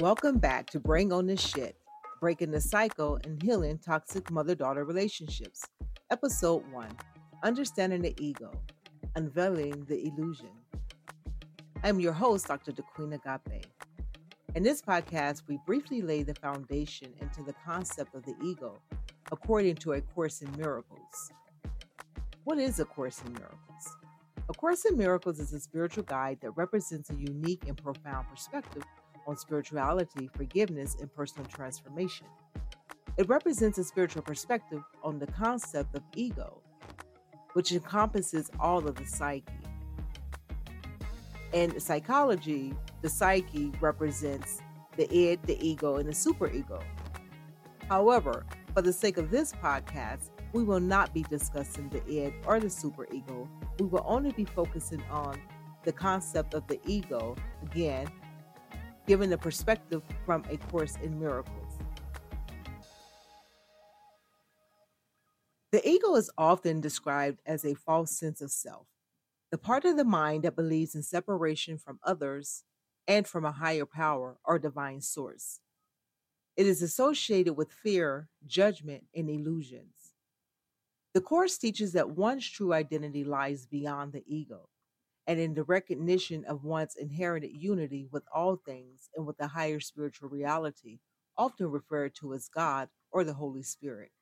Welcome back to Bring On This Shit, Breaking the Cycle and Healing Toxic Mother Daughter Relationships. Episode 1 Understanding the Ego, Unveiling the Illusion. I'm your host, Dr. DeQueen Agape. In this podcast, we briefly lay the foundation into the concept of the ego according to A Course in Miracles. What is A Course in Miracles? A Course in Miracles is a spiritual guide that represents a unique and profound perspective on spirituality, forgiveness, and personal transformation. It represents a spiritual perspective on the concept of ego, which encompasses all of the psyche. In psychology, the psyche represents the id, the ego, and the superego. However, for the sake of this podcast, we will not be discussing the id or the superego. We will only be focusing on the concept of the ego, again, given the perspective from A Course in Miracles. The ego is often described as a false sense of self, the part of the mind that believes in separation from others and from a higher power or divine source. It is associated with fear, judgment, and illusions. The Course teaches that one's true identity lies beyond the ego and in the recognition of one's inherited unity with all things and with the higher spiritual reality, often referred to as God or the Holy Spirit.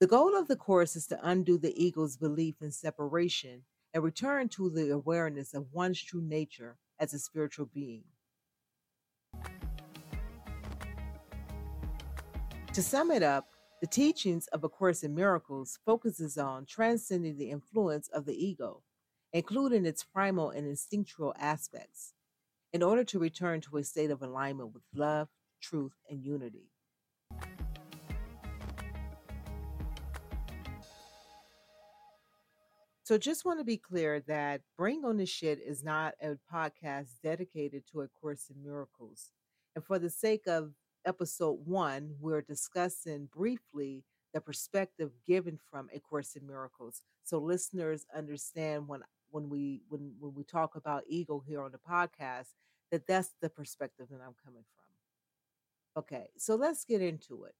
The goal of the Course is to undo the ego's belief in separation and return to the awareness of one's true nature as a spiritual being. To sum it up, the teachings of A Course in Miracles focuses on transcending the influence of the ego, including its primal and instinctual aspects, in order to return to a state of alignment with love, truth, and unity. So just want to be clear that Bring on the Shit is not a podcast dedicated to A Course in Miracles. And for the sake of episode one, we're discussing briefly the perspective given from A Course in Miracles. So listeners understand when when we when when we talk about ego here on the podcast, that that's the perspective that I'm coming from. Okay, so let's get into it.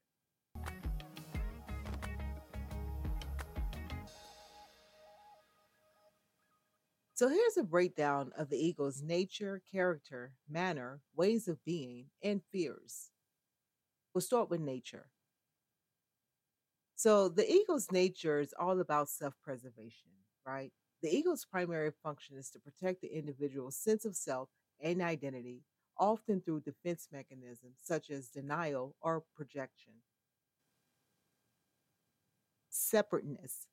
So here's a breakdown of the ego's nature, character, manner, ways of being, and fears. We'll start with nature. So the ego's nature is all about self preservation, right? The ego's primary function is to protect the individual's sense of self and identity, often through defense mechanisms such as denial or projection. Separateness.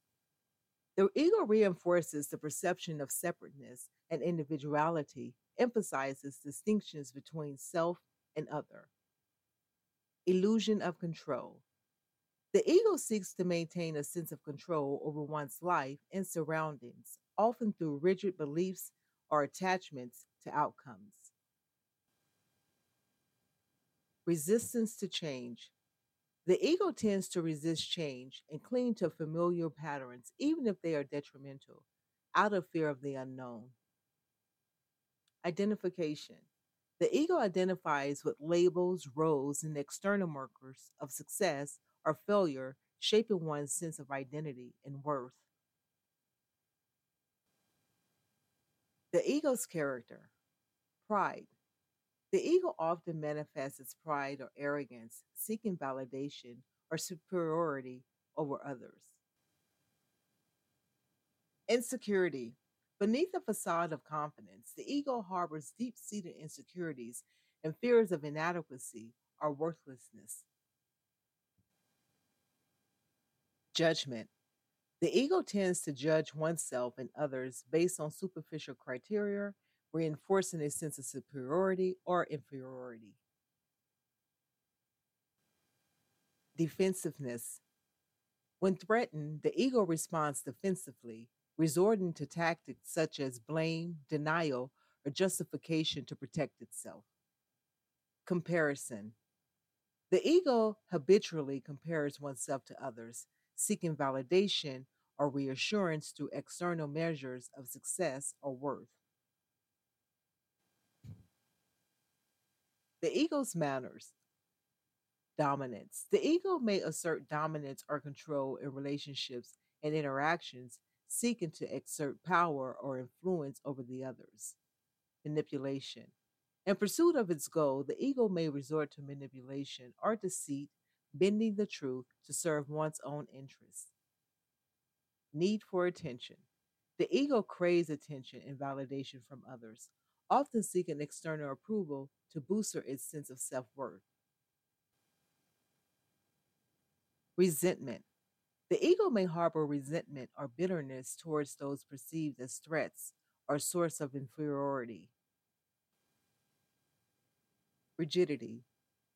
The ego reinforces the perception of separateness and individuality, emphasizes distinctions between self and other. Illusion of control. The ego seeks to maintain a sense of control over one's life and surroundings, often through rigid beliefs or attachments to outcomes. Resistance to change. The ego tends to resist change and cling to familiar patterns, even if they are detrimental, out of fear of the unknown. Identification. The ego identifies with labels, roles, and external markers of success or failure, shaping one's sense of identity and worth. The ego's character. Pride. The ego often manifests its pride or arrogance, seeking validation or superiority over others. Insecurity. Beneath the facade of confidence, the ego harbors deep seated insecurities and fears of inadequacy or worthlessness. Judgment. The ego tends to judge oneself and others based on superficial criteria reinforcing a sense of superiority or inferiority. Defensiveness. When threatened, the ego responds defensively, resorting to tactics such as blame, denial, or justification to protect itself. Comparison. The ego habitually compares oneself to others, seeking validation or reassurance through external measures of success or worth. The ego's manners. Dominance. The ego may assert dominance or control in relationships and interactions, seeking to exert power or influence over the others. Manipulation. In pursuit of its goal, the ego may resort to manipulation or deceit, bending the truth to serve one's own interests. Need for attention. The ego craves attention and validation from others, often seeking external approval to boost its sense of self worth. Resentment. The ego may harbor resentment or bitterness towards those perceived as threats or source of inferiority. Rigidity.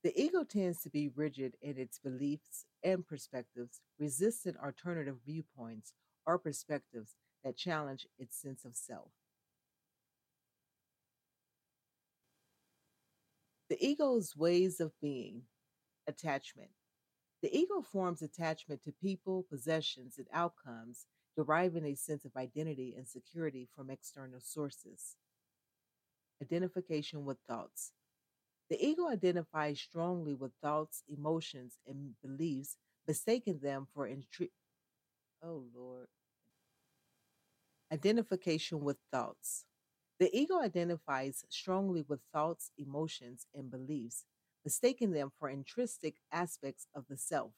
The ego tends to be rigid in its beliefs and perspectives, resistant alternative viewpoints or perspectives that challenge its sense of self. The ego's ways of being attachment. The ego forms attachment to people, possessions, and outcomes, deriving a sense of identity and security from external sources. Identification with thoughts. The ego identifies strongly with thoughts, emotions, and beliefs, mistaking them for intri- Oh Lord. Identification with thoughts. The ego identifies strongly with thoughts, emotions, and beliefs, mistaking them for intrinsic aspects of the self.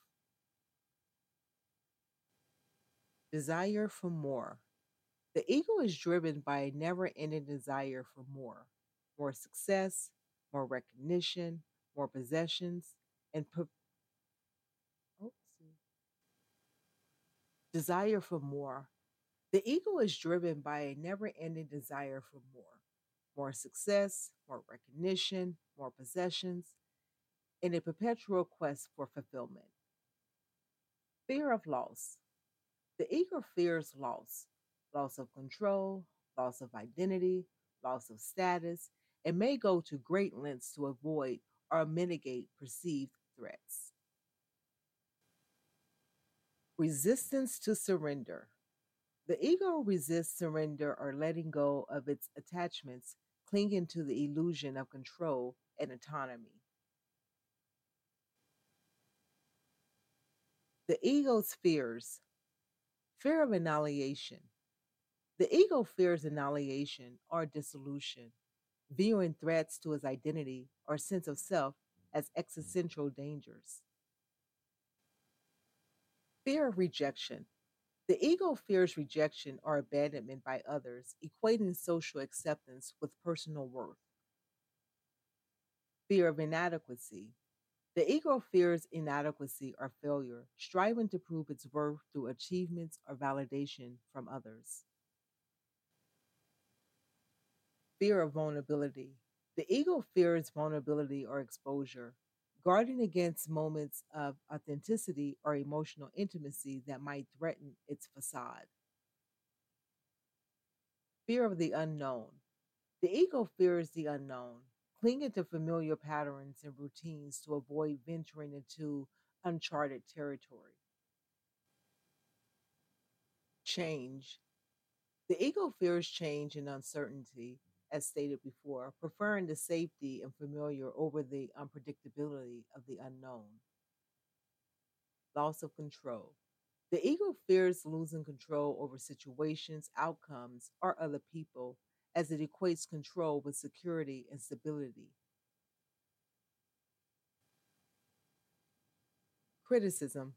Desire for more. The ego is driven by a never ending desire for more more success, more recognition, more possessions, and per- oh, desire for more. The ego is driven by a never ending desire for more more success, more recognition, more possessions, and a perpetual quest for fulfillment. Fear of loss. The ego fears loss loss of control, loss of identity, loss of status, and may go to great lengths to avoid or mitigate perceived threats. Resistance to surrender. The ego resists surrender or letting go of its attachments, clinging to the illusion of control and autonomy. The ego's fears fear of annihilation. The ego fears annihilation or dissolution, viewing threats to his identity or sense of self as mm. existential dangers. Fear of rejection. The ego fears rejection or abandonment by others, equating social acceptance with personal worth. Fear of inadequacy. The ego fears inadequacy or failure, striving to prove its worth through achievements or validation from others. Fear of vulnerability. The ego fears vulnerability or exposure, guarding against moments of authenticity or emotional intimacy that might threaten its facade. Fear of the unknown. The ego fears the unknown, clinging to familiar patterns and routines to avoid venturing into uncharted territory. Change. The ego fears change and uncertainty, as stated before, preferring the safety and familiar over the unpredictability of the unknown. Loss of control. The ego fears losing control over situations, outcomes, or other people as it equates control with security and stability. Criticism.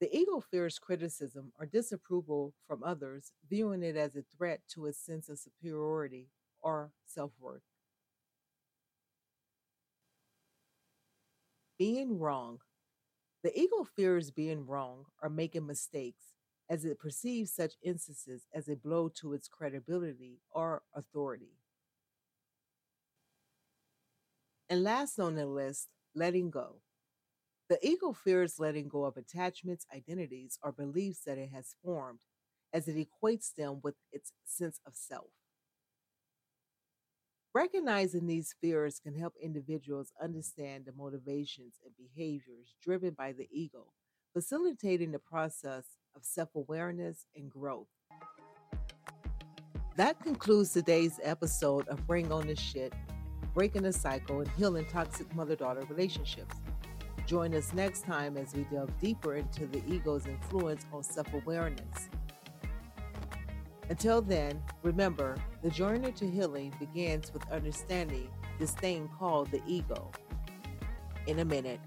The ego fears criticism or disapproval from others, viewing it as a threat to its sense of superiority or self worth. Being wrong. The ego fears being wrong or making mistakes as it perceives such instances as a blow to its credibility or authority. And last on the list, letting go. The ego fears letting go of attachments, identities, or beliefs that it has formed as it equates them with its sense of self. Recognizing these fears can help individuals understand the motivations and behaviors driven by the ego, facilitating the process of self awareness and growth. That concludes today's episode of Bring On the Shit. breaking the cycle and healing toxic mother daughter relationships. Join us next time as we delve deeper into the ego's influence on self awareness. Until then, remember the journey to healing begins with understanding this thing called the ego. In a minute.